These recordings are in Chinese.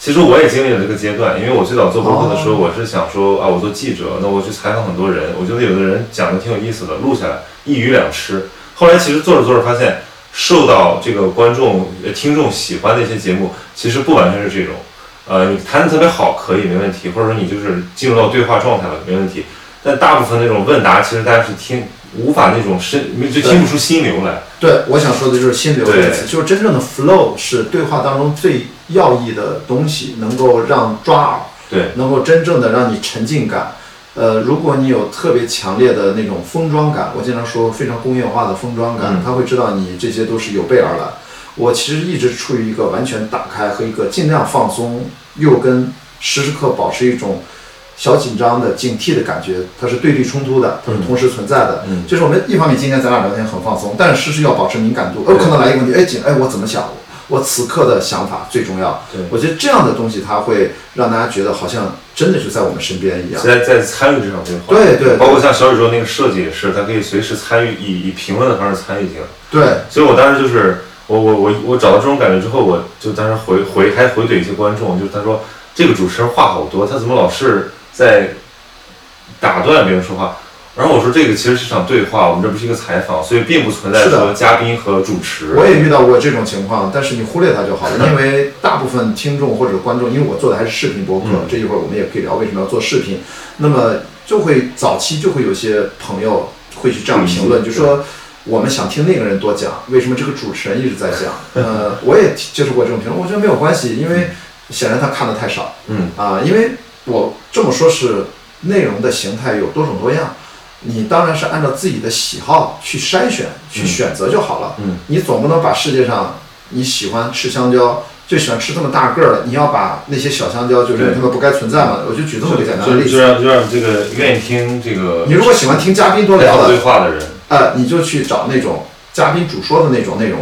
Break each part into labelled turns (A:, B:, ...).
A: 其实我也经历了这个阶段，因为我最早做播客的时候，我是想说啊，我做记者，那我去采访很多人，我觉得有的人讲的挺有意思的，录下来一鱼两吃。后来其实做着做着发现，受到这个观众、听众喜欢的一些节目，其实不完全是这种。呃，你谈的特别好，可以没问题，或者说你就是进入到对话状态了，没问题。但大部分那种问答，其实大家是听无法那种深，就听不出心流来。
B: 对，我想说的就是心流这个词，就是真正的 flow 是对话当中最要义的东西，能够让抓耳，
A: 对，
B: 能够真正的让你沉浸感。呃，如果你有特别强烈的那种封装感，我经常说非常工业化的封装感，他会知道你这些都是有备而来。我其实一直处于一个完全打开和一个尽量放松，又跟时时刻保持一种小紧张的警惕的感觉，它是对立冲突的，它是同时存在的。
A: 嗯，
B: 就是我们一方面今天咱俩聊天很放松，但是时时要保持敏感度，有可能来一个问题，哎，紧，哎，我怎么想？我此刻的想法最重要。
A: 对，
B: 我觉得这样的东西，它会让大家觉得好像真的是在我们身边一样，
A: 在在参与这场对话。
B: 对对，
A: 包括像小宇宙那个设计也是，它可以随时参与，以以评论的方式参与进来。
B: 对，
A: 所以我当时就是我我我我找到这种感觉之后，我就当时回回还回怼一些观众，就是他说这个主持人话好多，他怎么老是在打断别人说话？然后我说这个其实是场对话，我们这不是一个采访，所以并不存在说嘉宾和主持。
B: 我也遇到过这种情况，但是你忽略它就好了，因为 大部分听众或者观众，因为我做的还是视频播客，这一会儿我们也可以聊为什么要做视频。那么就会早期就会有些朋友会去这样评论，就说我们想听那个人多讲，为什么这个主持人一直在讲？呃，我也接受过这种评论，我觉得没有关系，因为显然他看的太少。
A: 嗯
B: 啊，因为我这么说，是内容的形态有多种多样。你当然是按照自己的喜好去筛选、去选择就好了。
A: 嗯，
B: 你总不能把世界上你喜欢吃香蕉，就喜欢吃这么大个儿的，你要把那些小香蕉就是他们不该存在嘛？我就举这么个简单的例子。
A: 就让就让这个愿意听这个。
B: 你如果喜欢听嘉宾多聊的
A: 对话的人，
B: 呃，你就去找那种嘉宾主说的那种内容，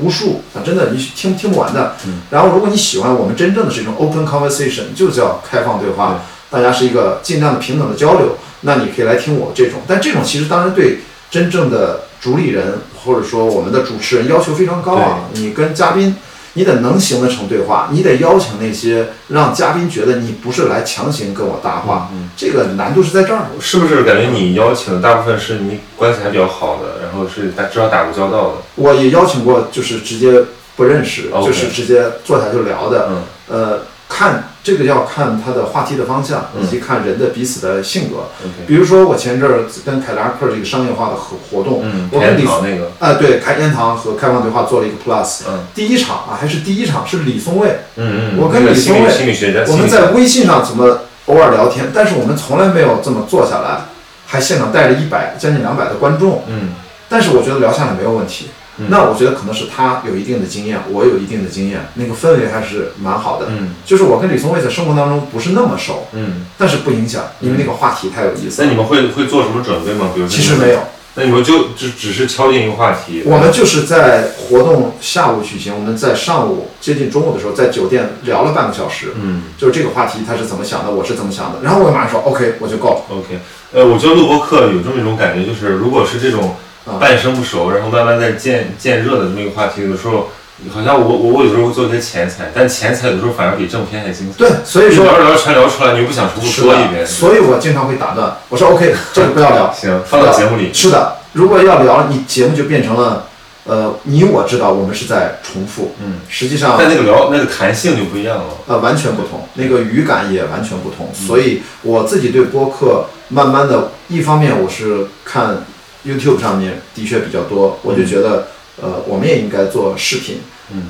B: 无数啊，真的你听听不完的。然后如果你喜欢我们真正的是一种 open conversation，就叫开放对话，大家是一个尽量的平等的交流。那你可以来听我这种，但这种其实当然对真正的主理人或者说我们的主持人要求非常高啊。你跟嘉宾，你得能行得成对话，你得邀请那些让嘉宾觉得你不是来强行跟我搭话，这个难度是在这儿。
A: 是不是感觉你邀请的大部分是你关系还比较好的，然后是打至少打过交道的？
B: 我也邀请过，就是直接不认识，就是直接坐下就聊的。
A: 嗯，
B: 呃。看这个要看他的话题的方向，以及看人的彼此的性格。比如说我前阵儿跟凯迪拉克这个商业化的活活动，我跟李
A: 那个
B: 啊，对，开烟堂和开放对话做了一个 plus。第一场啊，还是第一场是李松蔚。
A: 嗯
B: 嗯。我跟李松蔚，我们在微信上怎么偶尔聊天，但是我们从来没有这么坐下来，还现场带着一百将近两百的观众。
A: 嗯。
B: 但是我觉得聊下来没有问题。那我觉得可能是他有一定的经验，我有一定的经验，那个氛围还是蛮好的。
A: 嗯，
B: 就是我跟李松蔚在生活当中不是那么熟，
A: 嗯，
B: 但是不影响，因为那个话题太有意思。
A: 那你们会会做什么准备吗？比如
B: 其实没有。
A: 那你们就只只是敲定一个话题。
B: 我们就是在活动下午举行，我们在上午接近中午的时候在酒店聊了半个小时。
A: 嗯，
B: 就是这个话题他是怎么想的，我是怎么想的，然后我马上说 OK，我就够了。
A: OK，呃，我觉得录播课有这么一种感觉，就是如果是这种。半生不熟，然后慢慢在渐渐热的这么一个话题，有时候好像我我我有时候会做一些前采，但前采有时候反而比正片还精彩。
B: 对，所以说
A: 聊着聊着全聊出来，你又不想重复说一遍。
B: 所以我经常会打断，我说 OK，这个不要聊。
A: 行，放到节目里。
B: 是的，如果要聊，你节目就变成了，呃，你我知道我们是在重复。
A: 嗯，
B: 实际上。
A: 但那个聊那个弹性就不一样了。
B: 呃，完全不同，那个语感也完全不同。所以我自己对播客慢慢的，一方面我是看。YouTube 上面的确比较多，我就觉得，呃，我们也应该做视频，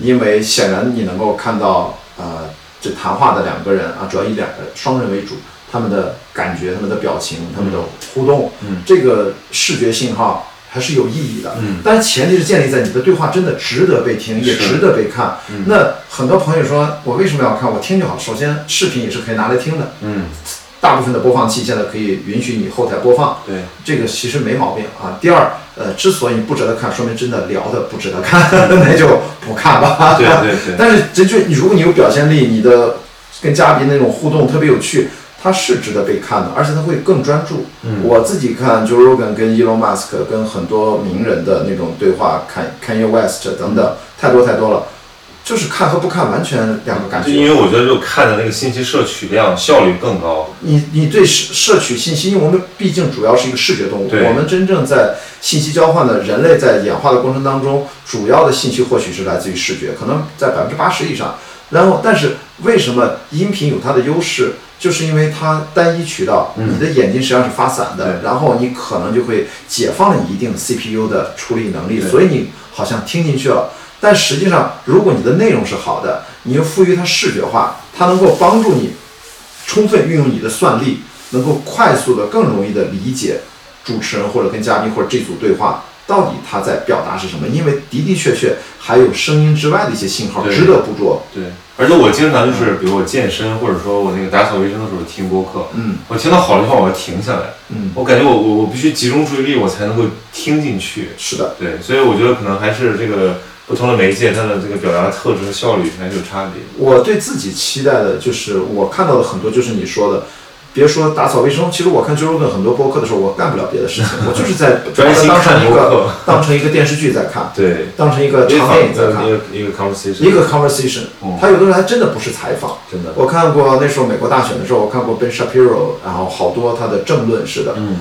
B: 因为显然你能够看到，呃，这谈话的两个人啊，主要以两个双人为主，他们的感觉、他们的表情、他们的互动，这个视觉信号还是有意义的。
A: 嗯，
B: 但是前提是建立在你的对话真的值得被听，也值得被看。那很多朋友说我为什么要看？我听就好。首先，视频也是可以拿来听的。
A: 嗯。
B: 大部分的播放器现在可以允许你后台播放，
A: 对，
B: 这个其实没毛病啊。第二，呃，之所以不值得看，说明真的聊的不值得看，那就不看吧。
A: 对对对。
B: 但是这就你，如果你有表现力，你的跟嘉宾那种互动特别有趣，它是值得被看的，而且它会更专注。
A: 嗯。
B: 我自己看 Joe Rogan 跟 Elon Musk 跟很多名人的那种对话，看 Kanye West 等等，太多太多了。就是看和不看完全两个感觉。
A: 就因为我觉得就看的那个信息摄取量效率更高。
B: 你你对摄摄取信息，因为我们毕竟主要是一个视觉动物，我们真正在信息交换的人类在演化的过程当中，主要的信息获取是来自于视觉，可能在百分之八十以上。然后，但是为什么音频有它的优势？就是因为它单一渠道，你的眼睛实际上是发散的，
A: 对
B: 然后你可能就会解放了你一定的 CPU 的处理能力，所以你好像听进去了。但实际上，如果你的内容是好的，你又赋予它视觉化，它能够帮助你充分运用你的算力，能够快速的、更容易的理解主持人或者跟嘉宾或者这组对话到底他在表达是什么，因为的的确确还有声音之外的一些信号值得捕捉。
A: 对，而且我经常就是，比如我健身或者说我那个打扫卫生的时候听播客，
B: 嗯。
A: 我听到好的地方我要停下来，
B: 嗯，
A: 我感觉我我我必须集中注意力，我才能够听进去。
B: 是的，
A: 对，所以我觉得可能还是这个不同的媒介，它的这个表达特质和效率还是有差别。
B: 我对自己期待的就是我看到的很多就是你说的。别说打扫卫生，其实我看 Joe Rogan 很多播客的时候，我干不了别的事情，我就是在
A: 专心
B: 当成一个
A: 客。
B: 当成一个电视剧在看，
A: 对，
B: 当成一个长电影在看
A: 一，个一个 conversation，
B: 一个 conversation。
A: 嗯
B: 他有的时候还真的不是采访，
A: 真的，
B: 我看过那时候美国大选的时候，我看过 Ben Shapiro，然后好多他的政论式的，
A: 嗯，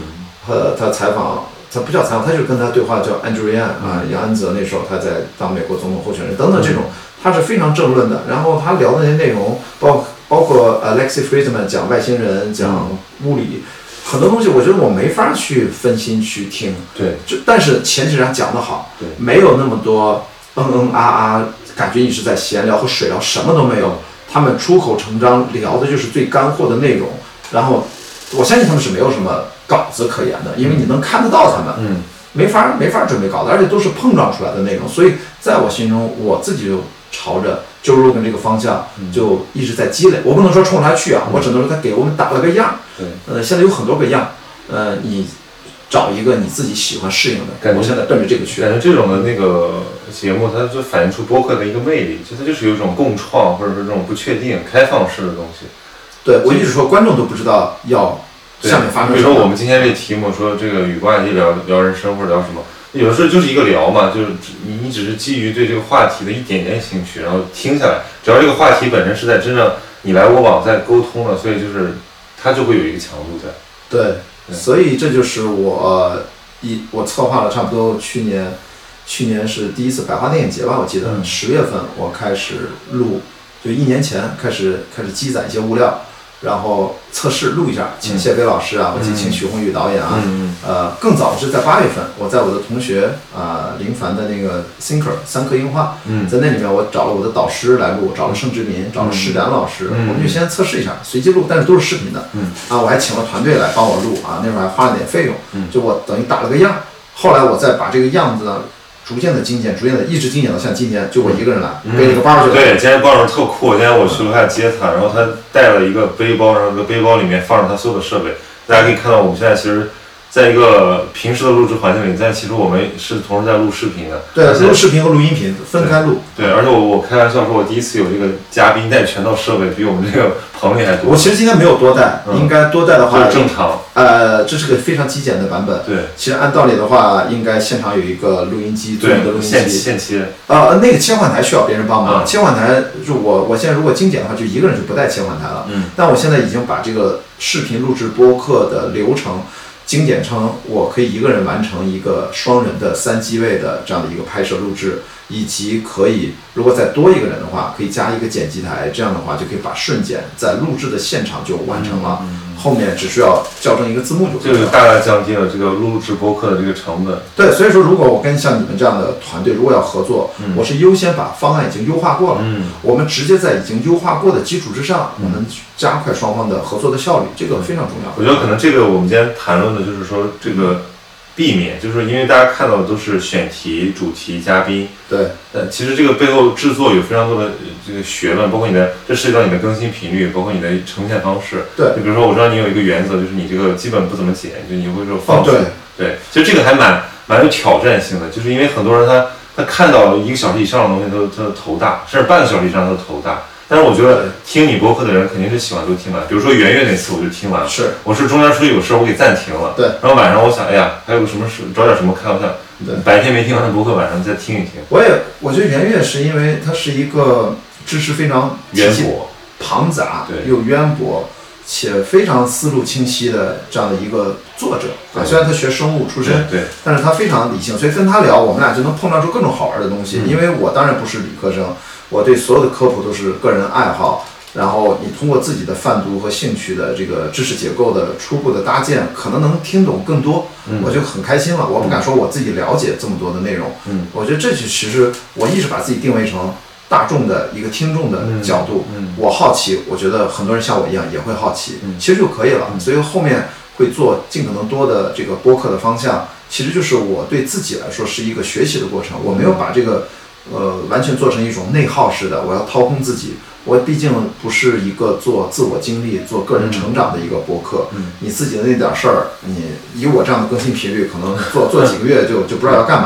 B: 呃，他采访，他不叫采访，他就是跟他对话，叫 Andrew Yang 啊，杨安泽那时候他在当美国总统候选人等等这种，他是非常政论的。然后他聊的那些内容，包包括 Alexi Friedman 讲外星人，讲物理，很多东西我觉得我没法去分心去听，
A: 对，
B: 就但是前提是他讲得好
A: 对，
B: 没有那么多嗯嗯啊啊，感觉你是在闲聊和水聊，什么都没有。他们出口成章聊的就是最干货的内容，然后我相信他们是没有什么稿子可言的，因为你能看得到他们，
A: 嗯，
B: 没法没法准备稿子，而且都是碰撞出来的内容，所以在我心中，我自己就朝着 Joe Rogan 这个方向就一直在积累。我不能说冲着他去啊，我只能说他给我们打了个样。
A: 对，
B: 呃，现在有很多个样，呃，你找一个你自己喜欢适应的，
A: 感觉
B: 我现在奔着这个去。
A: 感觉这种的那个节目，它就反映出播客的一个魅力，就它就是有一种共创或者说这种不确定、开放式的东西。
B: 对我一直说，观众都不知道要
A: 对
B: 下面发生
A: 比如说我。们今天这题目说这个与瓜一聊聊人生或者聊什么，有的时候就是一个聊嘛，就是你你只是基于对这个话题的一点点兴趣，然后听下来，只要这个话题本身是在真正你来我往在沟通的，所以就是它就会有一个强度在。
B: 对，
A: 对
B: 所以这就是我一我策划了差不多去年，去年是第一次百花电影节吧，我记得
A: 嗯
B: 十月份我开始录，就一年前开始开始积攒一些物料，然后测试录一下，请
A: 嗯。
B: 谢飞老师啊，我记
A: 嗯。
B: 请徐宏宇导演啊，
A: 嗯
B: 呃，更早是在八月份，我在我的同学啊、林凡的那个 Thinker 三颗樱花，
A: 嗯。
B: 在那里面我找了我的导师来录，找了盛志民，找了施展老师，
A: 嗯。
B: 我们就先测试一下，随机录，但是都是视频的。
A: 嗯。
B: 啊，我还请了团队来帮我录啊，那时候还花了点费用，
A: 嗯。
B: 就我等于打了个样。后来我再把这个样子呢，逐渐的精简，逐渐的一直精简到像今天，就我一个人来，
A: 嗯
B: 背了个包去了。
A: 对，今天包人特酷，今天我去楼下接他，然后他带了一个背包，然后这个背包里面放着他所有的设备。大家可以看到，我们现在其实在一个平时的录制环境里，但其实我们是同时在录视频的。
B: 对，录视频和录音频分开录。
A: 对，而且我我开玩笑说，我第一次有这个嘉宾带全套设备，比我们这个棚里还多。
B: 我其实今天没有多带，
A: 嗯
B: 应该多带的话，
A: 正常。
B: 呃，这是个非常极简的版本。
A: 对
B: 其实按道理的话，应该现场有一个录音机，
A: 对，现
B: 音机。
A: 现切。
B: 呃，那个切换台需要别人帮忙。
A: 嗯
B: 切换台就我我现在如果精简的话，就一个人就不带切换台了。
A: 嗯
B: 但我现在已经把这个视频录制播客的流程精简称我可以一个人完成一个双人的三机位的这样的一个拍摄录制，以及可以如果再多一个人的话，可以加一个剪辑台，这样的话就可以把瞬间在录制的现场就完成了，后面只需要校正一个字幕就可以了。
A: 这个大大降低了这个录制播客的这个成本。
B: 对，所以说如果我跟像你们这样的团队如果要合作，
A: 嗯
B: 我是优先把方案已经优化过了。
A: 嗯，
B: 我们直接在已经优化过的基础之上，我们加快双方的合作的效率，这个非常重要。
A: 我觉得可能这个我们今天谈论的就是说这个避免，就是因为大家看到的都是选题、主题、嘉宾，
B: 对
A: 但，其实这个背后制作有非常多的呃这个学问，包括你的这涉及到你的更新频率，包括你的呈现方式。
B: 对
A: 就比如说我知道你有一个原则，就是你这个基本不怎么剪，就你会说
B: 哦
A: 放水。
B: 对，
A: 对，其实这个还蛮蛮有挑战性的，就是因为很多人他他看到一个小时以上的东西都他的头大，甚至半个小时以上他都头大。但是我觉得听你博客的人肯定是喜欢都听完，比如说圆月那次我就听完了。
B: 是
A: 我是中间出去有事儿，我给暂停了。
B: 对。
A: 然后晚上我想，哎呀，还有个什么事，找点什么开玩笑。
B: 对
A: 白天没听完的博客，晚上再听一听，
B: 我也我觉得圆月是因为它是一个知识非常
A: 渊博。
B: 庞杂
A: 对
B: 又渊博且非常思路清晰的这样的一个作者啊，
A: 对
B: 虽然他学生物出身，
A: 对对，
B: 但是他非常理性，所以跟他聊，我们俩就能碰撞出各种好玩的东西。
A: 嗯
B: 因为我当然不是理科生，我对所有的科普都是个人爱好。然后你通过自己的泛读和兴趣的这个知识结构的初步的搭建，可能能听懂更多，
A: 嗯
B: 我就很开心了。我不敢说我自己了解这么多的内容，
A: 嗯，
B: 我觉得这就其实我一直把自己定位成大众的一个听众的角度，
A: 嗯
B: 我好奇，我觉得很多人像我一样也会好奇，
A: 嗯
B: 其实就可以了。所以后面会做尽可能多的这个播客的方向，其实就是我对自己来说是一个学习的过程。我没有把这个呃完全做成一种内耗式的，我要掏空自己。我毕竟不是一个做自我经历、做个人成长的一个博客。
A: 嗯
B: 你自己的那点事儿，你以我这样的更新频率，可能做做几个月就就不知道要干嘛。